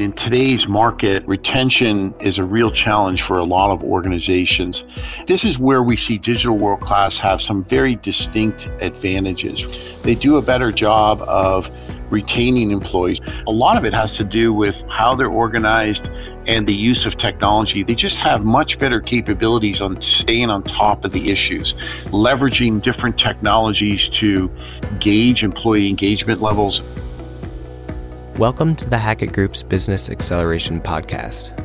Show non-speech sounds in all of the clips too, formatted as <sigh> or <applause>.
In today's market, retention is a real challenge for a lot of organizations. This is where we see Digital World Class have some very distinct advantages. They do a better job of retaining employees. A lot of it has to do with how they're organized and the use of technology. They just have much better capabilities on staying on top of the issues, leveraging different technologies to gauge employee engagement levels. Welcome to the Hackett Group's Business Excelleration Podcast.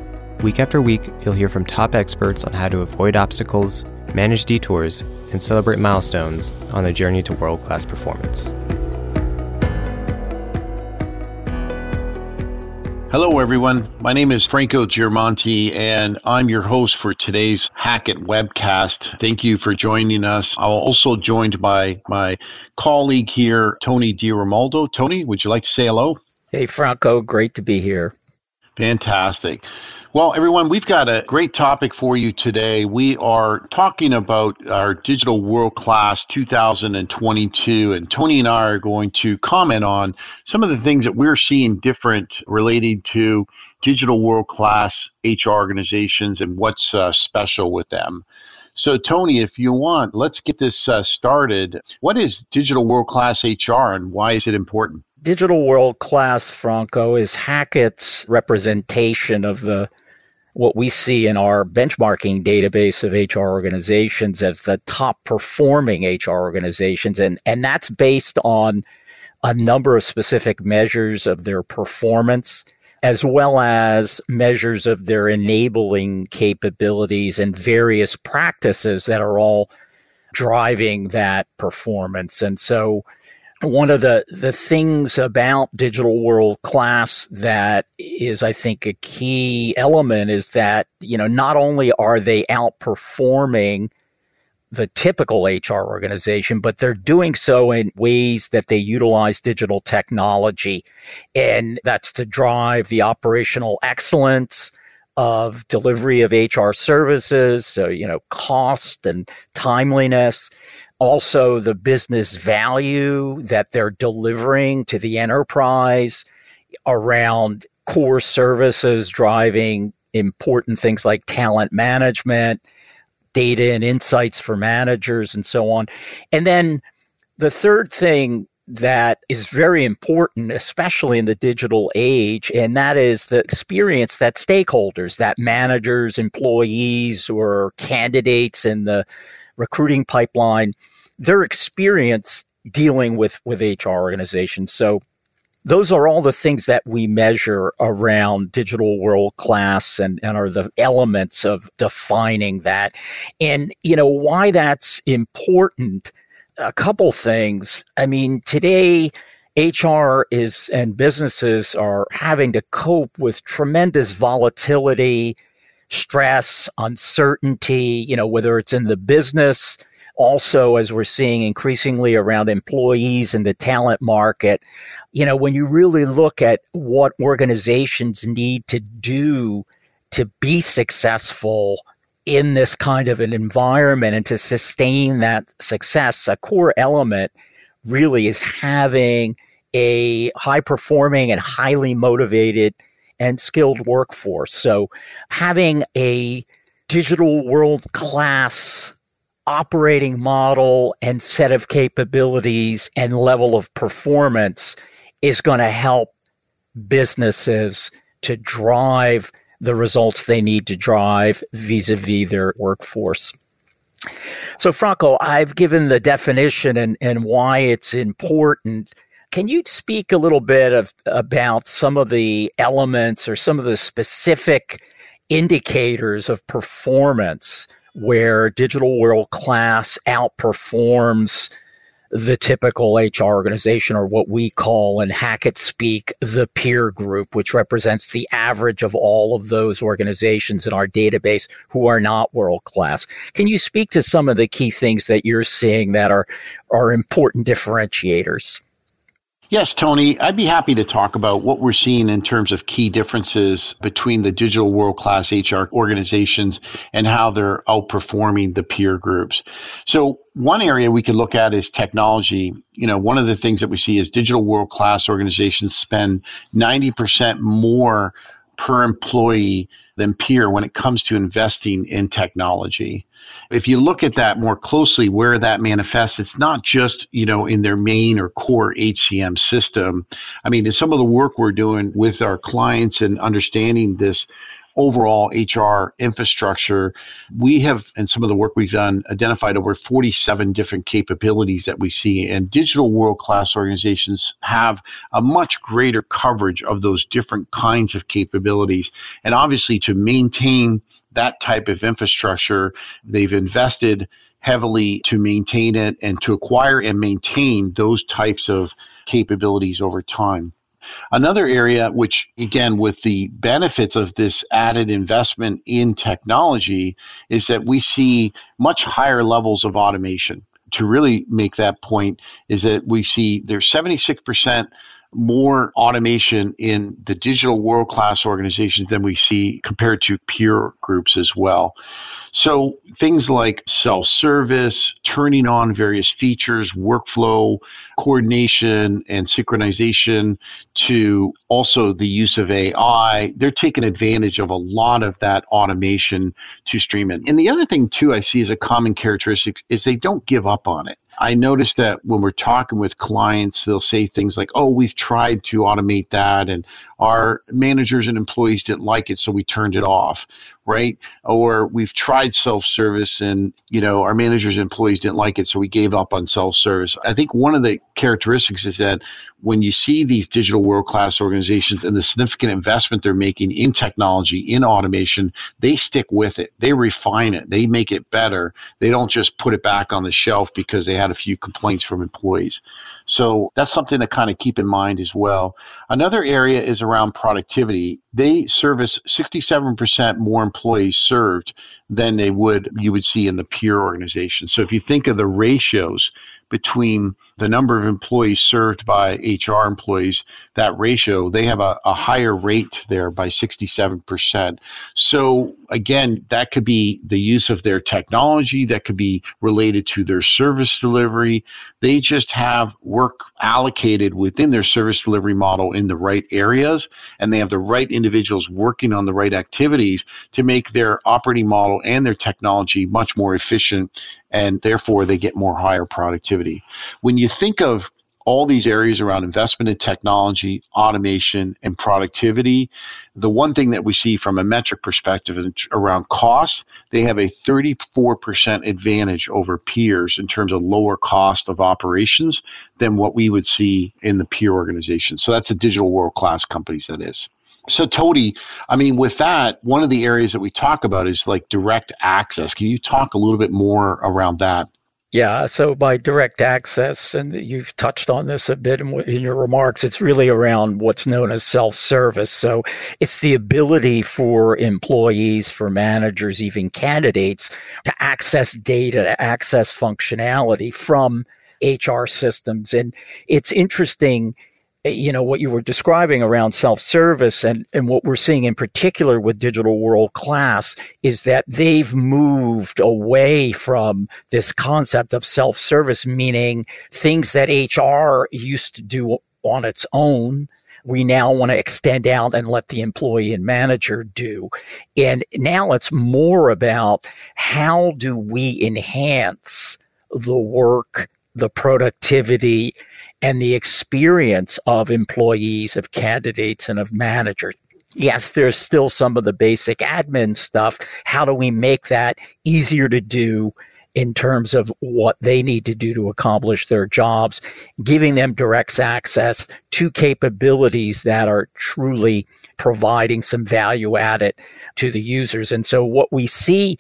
Week after week, you'll hear from top experts on how to avoid obstacles, manage detours, and celebrate milestones on the journey to world class performance. Hello, everyone. My name is Franco Girimonte, and I'm your host for today's Hackett webcast. Thank you for joining us. I'm also joined by my colleague here, Tony DiRomualdo. Tony, would you like to say hello? Hey, Franco. Great to be here. Fantastic. Well, everyone, we've got a great topic for you today. We are talking about our Digital World Class 2022, and Tony and I are going to comment on some of the things that we're seeing different related to Digital World Class HR organizations and what's uh, special with them. So, Tony, if you want, let's get this uh, started. What is Digital World Class HR and why is it important? Digital World Class, Franco, is Hackett's representation of the what we see in our benchmarking database of HR organizations as the top performing HR organizations. And, and that's based on a number of specific measures of their performance, as well as measures of their enabling capabilities and various practices that are all driving that performance. And so one of the the things about digital world class that is i think a key element is that you know not only are they outperforming the typical hr organization but they're doing so in ways that they utilize digital technology. And that's to drive the operational excellence of delivery of hr services. So you know cost and timeliness also the business value that they're delivering to the enterprise around core services driving important things like talent management, data and insights for managers, and so on. And then the third thing that is very important, especially in the digital age, and that is the experience that stakeholders, that managers, employees, or candidates in the recruiting pipeline, their experience dealing with with HR organizations. So those are all the things that we measure around digital world class and, and are the elements of defining that. And, you know, why that's important, a couple things. I mean, today, HR is and businesses are having to cope with tremendous volatility, stress, uncertainty, you know, whether it's in the business, also as we're seeing increasingly around employees and the talent market you know when you really look at what organizations need to do to be successful in this kind of an environment and to sustain that success a core element really is having a high performing and highly motivated and skilled workforce. So having a digital world class operating model and set of capabilities and level of performance is going to help businesses to drive the results they need to drive vis-a-vis their workforce. So, Franco, I've given the definition and, and why it's important. Can you speak a little bit of, about some of the elements or some of the specific indicators of performance where digital world class outperforms the typical HR organization, or what we call in Hackett speak the peer group, which represents the average of all of those organizations in our database who are not world class. Can you speak to some of the key things that you're seeing that are, are important differentiators? Yes, Tony, I'd be happy to talk about what we're seeing in terms of key differences between the digital world class HR organizations and how they're outperforming the peer groups. So, one area we could look at is technology. You know, one of the things that we see is digital world class organizations spend 90% more per employee than peer when it comes to investing in technology. If you look at that more closely, where that manifests, it's not just, you know, in their main or core HCM system. I mean, in some of the work we're doing with our clients and understanding this overall HR infrastructure, we have, and some of the work we've done, identified over 47 different capabilities that we see. And digital world class organizations have a much greater coverage of those different kinds of capabilities. And obviously, to maintain that type of infrastructure. They've invested heavily to maintain it and to acquire and maintain those types of capabilities over time. Another area, which again, with the benefits of this added investment in technology, is that we see much higher levels of automation. To really make that point, is that we see there's 76% more automation in the digital world class organizations than we see compared to peer groups as well. So things like self service, turning on various features, workflow, coordination, and synchronization, to also the use of AI, they're taking advantage of a lot of that automation to stream in. And the other thing, too, I see as a common characteristic is they don't give up on it. I noticed that when we're talking with clients, they'll say things like, oh, we've tried to automate that, and our managers and employees didn't like it, so we turned it off, right? Or we've tried self service, and you know our managers and employees didn't like it, so we gave up on self service. I think one of the characteristics is that when you see these digital world class organizations and the significant investment they're making in technology, in automation, they stick with it. They refine it. They make it better. They don't just put it back on the shelf because they had a few complaints from employees. So that's something to kind of keep in mind as well. Another area is around productivity. They service 67% more employees served than they would you would see in the peer organization. So if you think of the ratios between the number of employees served by HR employees, that ratio, they have a, a higher rate there by 67%. So, again, that could be the use of their technology, that could be related to their service delivery. They just have work allocated within their service delivery model in the right areas, and they have the right individuals working on the right activities to make their operating model and their technology much more efficient and therefore they get more higher productivity. When you think of all these areas around investment in technology, automation, and productivity, the one thing that we see from a metric perspective around cost, they have a 34% advantage over peers in terms of lower cost of operations than what we would see in the peer organization. So that's the digital world class companies that is. So, Tony, I mean, with that, one of the areas that we talk about is like direct access. Can you talk a little bit more around that? Yeah, so by direct access, and you've touched on this a bit in, in, your remarks, it's really around what's known as self service. So it's the ability for employees, for managers, even candidates to access data, to access functionality from HR systems. And it's interesting Eh, you know what you were describing around self-service and, and what we're seeing in particular with digital world class is that they've moved away from this concept of self-service meaning things that hr used to do on its own we now want to extend out and let the employee and manager do. And now it's more about how do we enhance the work the productivity and the experience of employees, of candidates, and of managers. Yes, there's still some of the basic admin stuff. How do we make that easier to do in terms of what they need to do to accomplish their jobs, giving them direct access to capabilities that are truly providing some value added to the users. And so what we see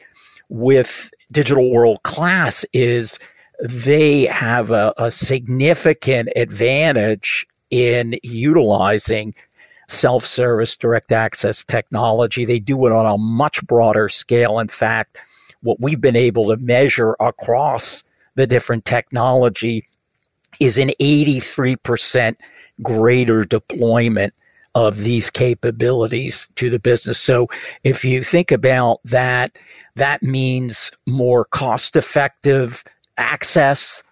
with digital world class is they have a, a significant advantage in utilizing self service direct access technology. They do it on a much broader scale. In fact, what we've been able to measure across the different technology is an 83% greater deployment of these capabilities to the business. So if you think about that, that means more cost effective access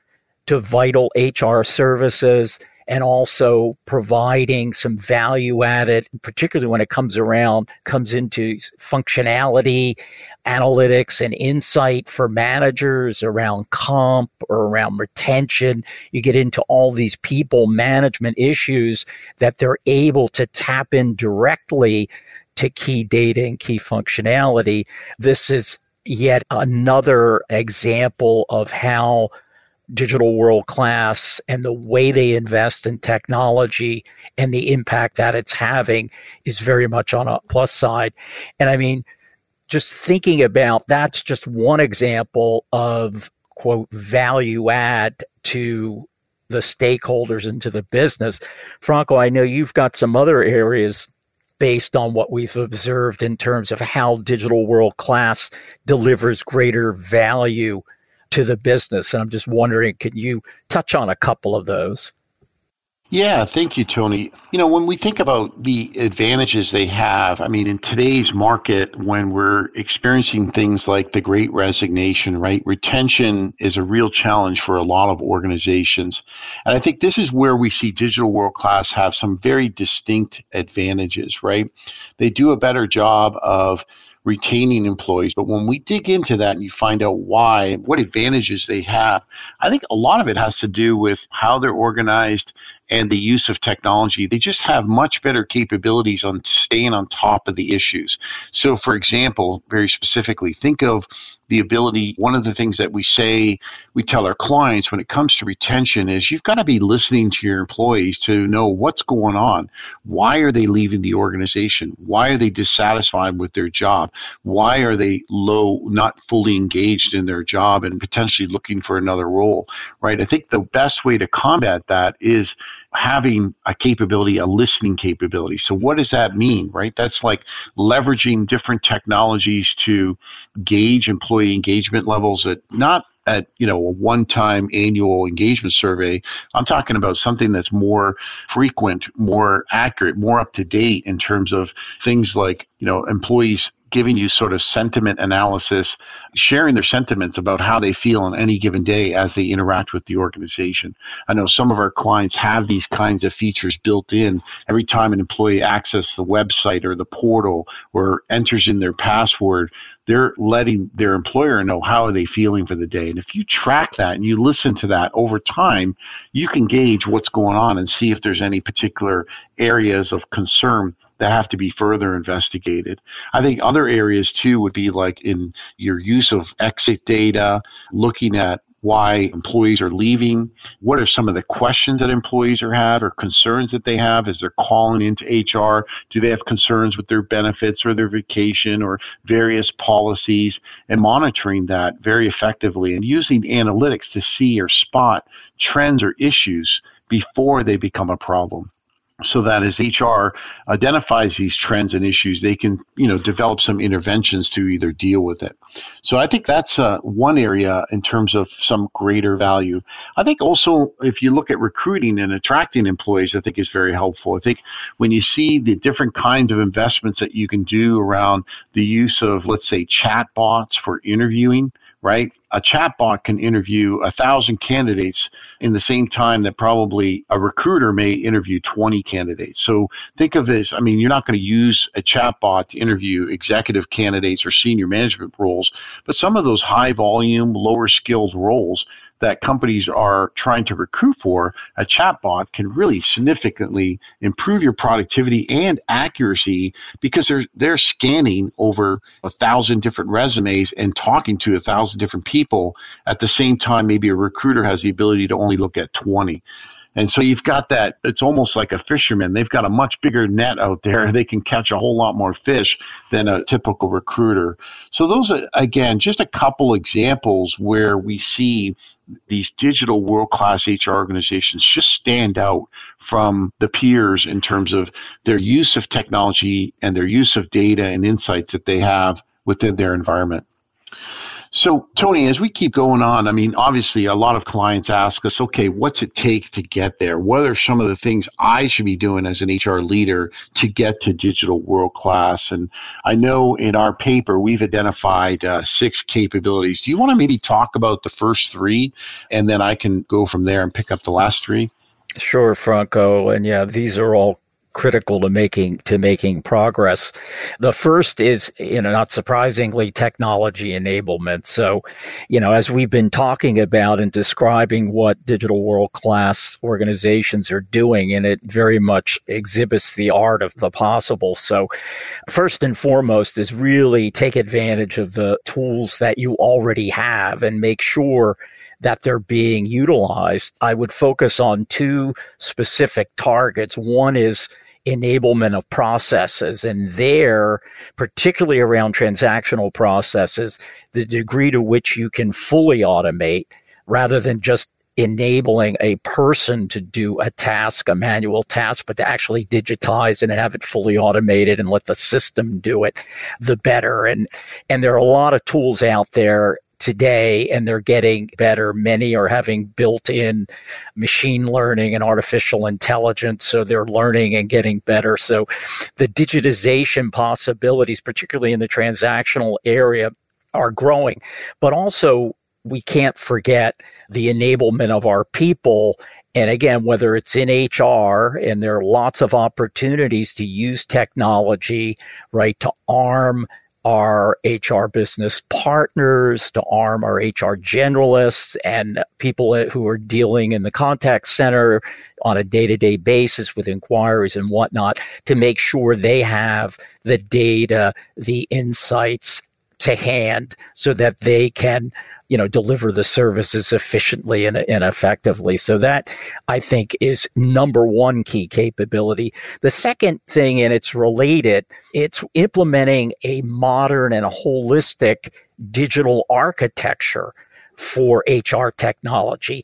to vital HR services and also providing some value added, particularly when it comes around, comes into functionality, analytics, and insight for managers around comp or around retention. You get into all these people management issues that they're able to tap in directly to key data and key functionality. This is yet another example of how digital world class and the way they invest in technology and the impact that it's having is very much on a plus side. And I mean, just thinking about that's just one example of quote value add to the stakeholders and to the business. Franco, I know you've got some other areas based on what we've observed in terms of how digital world class delivers greater value to the business. And I'm just wondering, can you touch on a couple of those? Yeah, thank you, Tony. You know, when we think about the advantages they have, I mean, in today's market, when we're experiencing things like the great resignation, right? Retention is a real challenge for a lot of organizations. And I think this is where we see digital world class have some very distinct advantages, right? They do a better job of retaining employees. But when we dig into that and you find out why, what advantages they have, I think a lot of it has to do with how they're organized and the use of technology. They just have much better capabilities on staying on top of the issues. So, for example, very specifically, think of the ability one of the things that we say we tell our clients when it comes to retention is you've got to be listening to your employees to know what's going on. Why are they leaving the organization? Why are they dissatisfied with their job? Why are they low not fully engaged in their job and potentially looking for another role right? I think the best way to combat that is having a capability, a listening capability. So, what does that mean, right? That's like leveraging different technologies to gauge employee engagement levels at not at you know a one-time annual engagement survey i'm talking about something that's more frequent more accurate more up to date in terms of things like you know employees giving you sort of sentiment analysis, sharing their sentiments about how they feel on any given day as they interact with the organization. I know some of our clients have these kinds of features built in every time an employee accesses the website or the portal or enters in their password. They're letting their employer know how are they feeling for the day. And if you track that and you listen to that over time, you can gauge what's going on and see if there's any particular areas of concern that have to be further investigated. I think other areas too would be like in your use of exit data, looking at why employees are leaving. What are some of the questions that employees are have or concerns that they have as they're calling into HR? Do they have concerns with their benefits or their vacation or various policies? And monitoring that very effectively and using analytics to see or spot trends or issues before they become a problem so that as HR identifies these trends and issues, they can you know develop some interventions to either deal with it. So I think that's uh, one area in terms of some greater value. I think also if you look at recruiting and attracting employees, I think is very helpful. I think when you see the different kinds of investments that you can do around the use of let's say chat bots for interviewing right? A chatbot can interview a thousand candidates in the same time that probably a recruiter may interview 20 candidates. So think of this I mean, you're not going to use a chatbot to interview executive candidates or senior management roles, but some of those high volume, lower skilled roles that companies are trying to recruit for, a chatbot can really significantly improve your productivity and accuracy because they're they're scanning over a thousand different resumes and talking to a thousand different people at the same time. Maybe a recruiter has the ability to only look at 20. And so you've got that, it's almost like a fisherman. They've got a much bigger net out there. <laughs> They can catch a whole lot more fish than a typical recruiter. So, those are, again, just a couple examples where we see these digital world class HR organizations just stand out from the peers in terms of their use of technology and their use of data and insights that they have within their environment. So, Tony, as we keep going on, I mean, obviously, a lot of clients ask us, okay, what's it take to get there? What are some of the things I should be doing as an HR leader to get to digital world class? And I know in our paper, we've identified uh, six capabilities. Do you want to maybe talk about the first three? And then I can go from there and pick up the last three? Sure, Franco. And yeah, these are all critical to making to making progress. The first is, you know, not surprisingly, technology enablement. So, you know, as we've been talking about and describing what digital world class organizations are doing, and it very much exhibits the art of the possible. So, first and foremost is really take advantage of the tools that you already have and make sure that they're being utilized. I would focus on two specific targets. One is enablement of processes. And there, particularly around transactional processes, the degree to which you can fully automate rather than just enabling a person to do a task, a manual task, but to actually digitize and have it fully automated and let the system do it, the better. And and there are a lot of tools out there today and they're getting better. Many are having built in machine learning and artificial intelligence. So they're learning and getting better. So the digitization possibilities, particularly in the transactional area, are growing. But also, we can't forget the enablement of our people and again, whether it's in HR, and there are lots of opportunities to use technology, right, to arm our HR business partners, to arm our HR generalists and people who are dealing in the contact center on a day to day basis with inquiries and whatnot to make sure they have the data, the insights, to hand so that they can you know deliver the services efficiently and, and effectively. So that i think is number one key capability. The second thing and it's related it's implementing a modern and a holistic digital architecture for hr technology.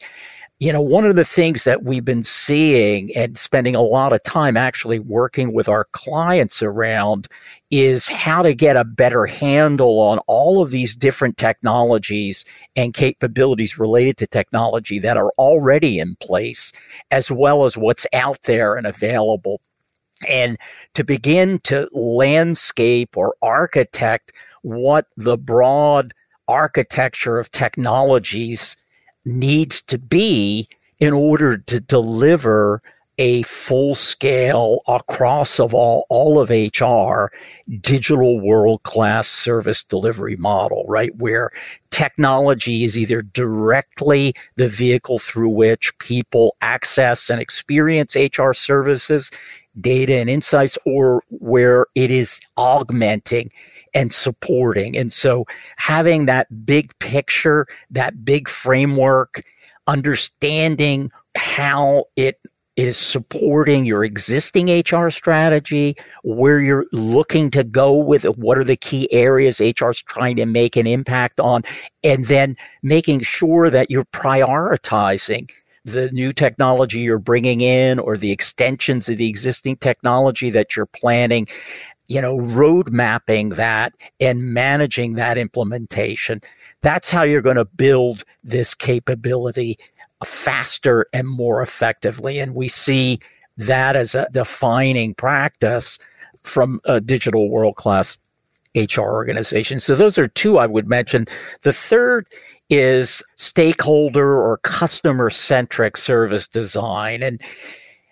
You know, one of the things that we've been seeing and spending a lot of time actually working with our clients around is how to get a better handle on all of these different technologies and capabilities related to technology that are already in place, as well as what's out there and available. And to begin to landscape or architect what the broad architecture of technologies needs to be in order to deliver a full scale across of all, all of HR digital world class service delivery model, right? Where technology is either directly the vehicle through which people access and experience HR services, data and insights, or where it is augmenting and supporting. And so having that big picture, that big framework, understanding how it is supporting your existing HR strategy, where you're looking to go with it, what are the key areas HR is trying to make an impact on, and then making sure that you're prioritizing the new technology you're bringing in or the extensions of the existing technology that you're planning you know, road mapping that and managing that implementation. That's how you're going to build this capability faster and more effectively. And we see that as a defining practice from a digital world class HR organization. So those are two I would mention. The third is stakeholder or customer centric service design. And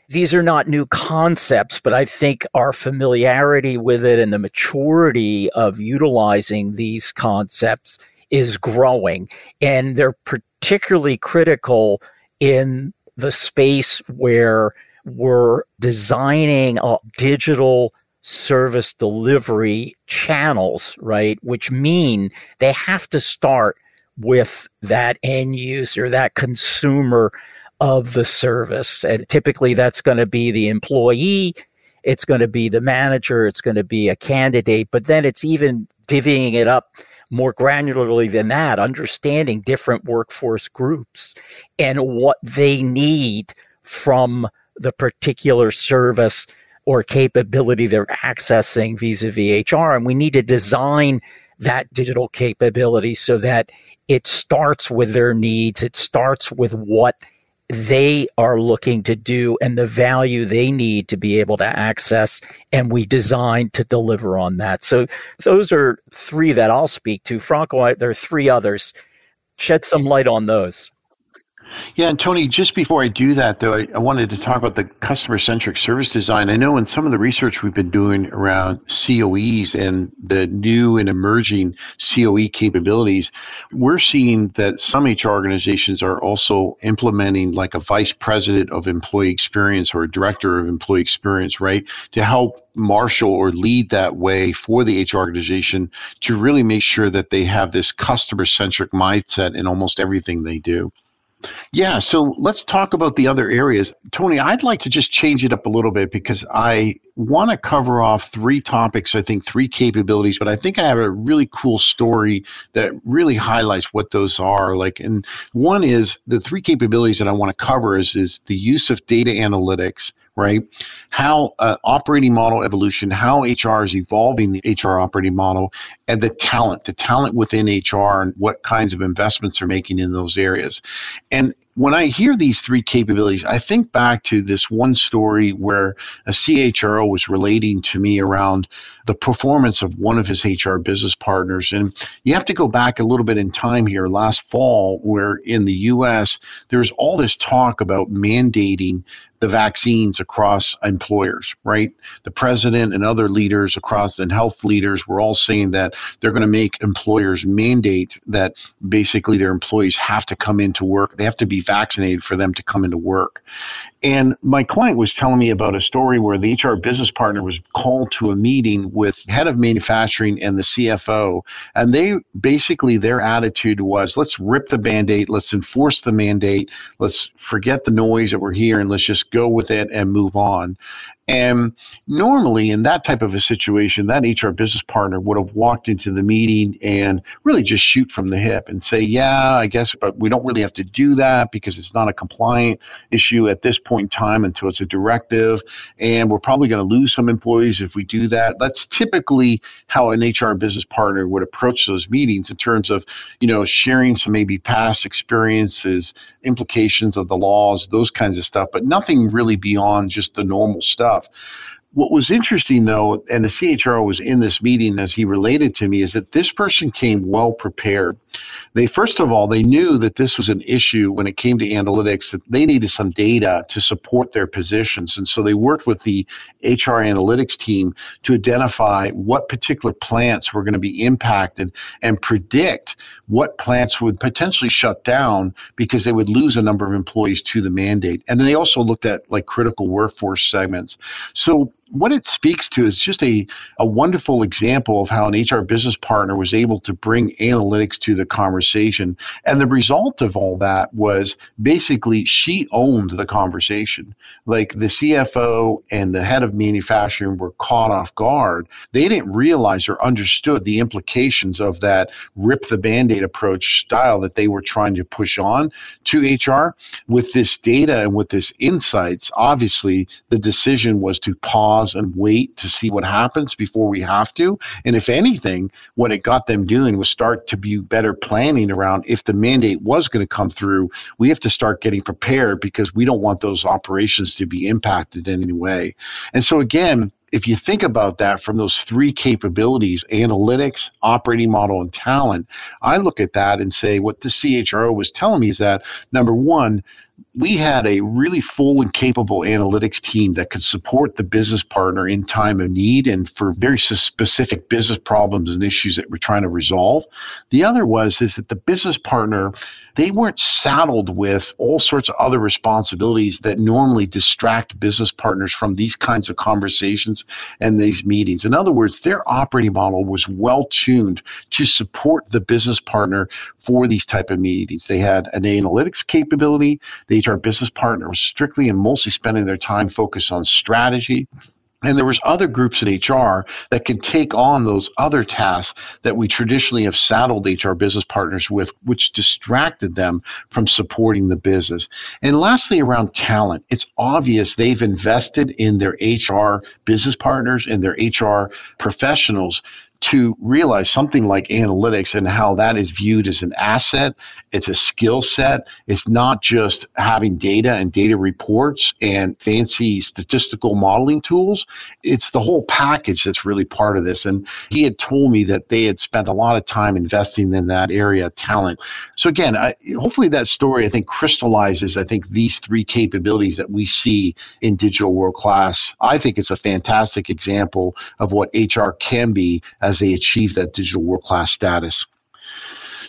these are not new concepts, but I think our familiarity with it and the maturity of utilizing these concepts is growing. And they're particularly critical in the space where we're designing a digital service delivery channels, right? Which mean they have to start with that end user, that consumer of the service. And typically that's going to be the employee, it's going to be the manager, it's going to be a candidate, but then it's even divvying it up more granularly than that, understanding different workforce groups and what they need from the particular service or capability they're accessing vis a vis HR. And we need to design that digital capability so that it starts with their needs. It starts with what they are looking to do and the value they need to be able to access. And we design to deliver on that. So those are three that I'll speak to. Franco, there are three others. Shed some light on those. Yeah, and Tony, just before I do that, though, I, I wanted to talk about the customer centric service design. I know in some of the research we've been doing around COEs and the new and emerging COE capabilities, we're seeing that some HR organizations are also implementing like a vice president of employee experience or a director of employee experience, right, to help marshal or lead that way for the HR organization to really make sure that they have this customer centric mindset in almost everything they do. Yeah, so let's talk about the other areas. Tony, I'd like to just change it up a little bit because I want to cover off three topics, I think three capabilities, but I think I have a really cool story that really highlights what those are. Like and one is the three capabilities that I want to cover is is the use of data analytics, right? How uh, operating model evolution, how HR is evolving the HR operating model, and the talent, the talent within HR, and what kinds of investments are making in those areas. And when I hear these three capabilities, I think back to this one story where a CHRO was relating to me around the performance of one of his HR business partners. And you have to go back a little bit in time here, last fall, where in the US, there's all this talk about mandating the vaccines across employers, right? The president and other leaders across and health leaders were all saying that they're going to make employers mandate that basically their employees have to come into work. They have to be vaccinated for them to come into work. And my client was telling me about a story where the HR business partner was called to a meeting with head of manufacturing and the CFO. And they basically, their attitude was let's rip the band-aid, let's enforce the mandate, let's forget the noise that we're here and let's just go with it and move on. And normally, in that type of a situation, that HR business partner would have walked into the meeting and really just shoot from the hip and say, Yeah, I guess, but we don't really have to do that because it's not a compliant issue at this point in time until it's a directive. And we're probably going to lose some employees if we do that. That's typically how an HR business partner would approach those meetings in terms of, you know, sharing some maybe past experiences, implications of the laws, those kinds of stuff, but nothing really beyond just the normal stuff stuff. What was interesting, though, and the CHRO was in this meeting as he related to me, is that this person came well prepared. They, first of all, they knew that this was an issue when it came to analytics, that they needed some data to support their positions. And so they worked with the HR analytics team to identify what particular plants were going to be impacted and predict what plants would potentially shut down because they would lose a number of employees to the mandate. And then they also looked at like critical workforce segments. So what it speaks to is just a, a wonderful example of how an HR business partner was able to bring analytics to the conversation. And the result of all that was basically she owned the conversation. Like the CFO and the head of manufacturing were caught off guard. They didn't realize or understood the implications of that rip the band aid approach style that they were trying to push on to HR. With this data and with this insights, obviously the decision was to pause pause and wait to see what happens before we have to. And if anything, what it got them doing was start to be better planning around if the mandate was going to come through, we have to start getting prepared because we don't want those operations to be impacted in any way. And so again, if you think about that from those three capabilities analytics, operating model, and talent I look at that and say what the CHRO was telling me is that number one, we had a really full and capable analytics team that could support the business partner in time of need and for very specific business problems and issues that we're trying to resolve. The other was is that the business partner they weren't saddled with all sorts of other responsibilities that normally distract business partners from these kinds of conversations and these meetings. In other words, their operating model was well tuned to support the business partner for these type of meetings. They had an analytics capability. The HR business partner was strictly and mostly spending their time focused on strategy. And there was other groups in hr that could take on those other tasks that we traditionally have saddled hr business partners with which distracted them from supporting the business. And lastly around talent. It's obvious they've invested in their hr business partners and their hr professionals to realize something like analytics and how that is viewed as an asset. It's a skill set. It's not just having data and data reports and fancy statistical modeling tools. It's the whole package that's really part of this. And he had told me that they had spent a lot of time investing in that area of talent. So again, I, hopefully that story I think crystallizes I think these three capabilities that we see in digital world class. I think it's a fantastic example of what HR can be as they achieve that digital world class status.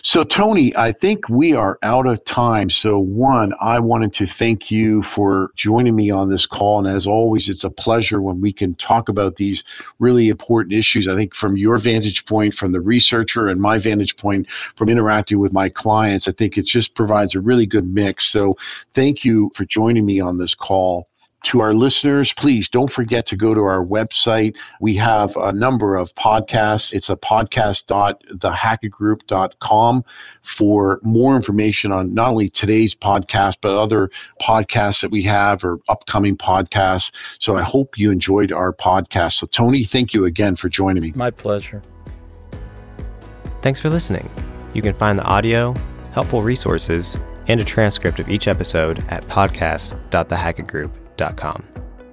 So, Tony, I think we are out of time. So, one, I wanted to thank you for joining me on this call. And as always, it's a pleasure when we can talk about these really important issues. I think from your vantage point, from the researcher, and my vantage point from interacting with my clients, I think it just provides a really good mix. So, thank you for joining me on this call to our listeners, please don't forget to go to our website. We have a number of podcasts. It's a podcast.thehackettgroup.com for more information on not only today's podcast, but other podcasts that we have or upcoming podcasts. So I hope you enjoyed our podcast. So, Tony, thank you again for joining me. My pleasure. Thanks for listening. You can find the audio, helpful resources, and a transcript of each episode at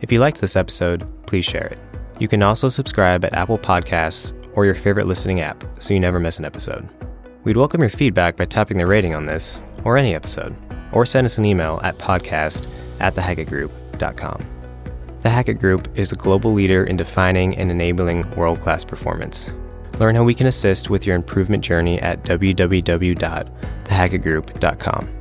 if you liked this episode, please share it. You can also subscribe at Apple Podcasts or your favorite listening app so you never miss an episode. We'd welcome your feedback by tapping the rating on this or any episode, or send us an email at podcast at thehackettgroup.com. The Hackett Group is a global leader in defining and enabling world class performance. Learn how we can assist with your improvement journey at www.thehackettgroup.com.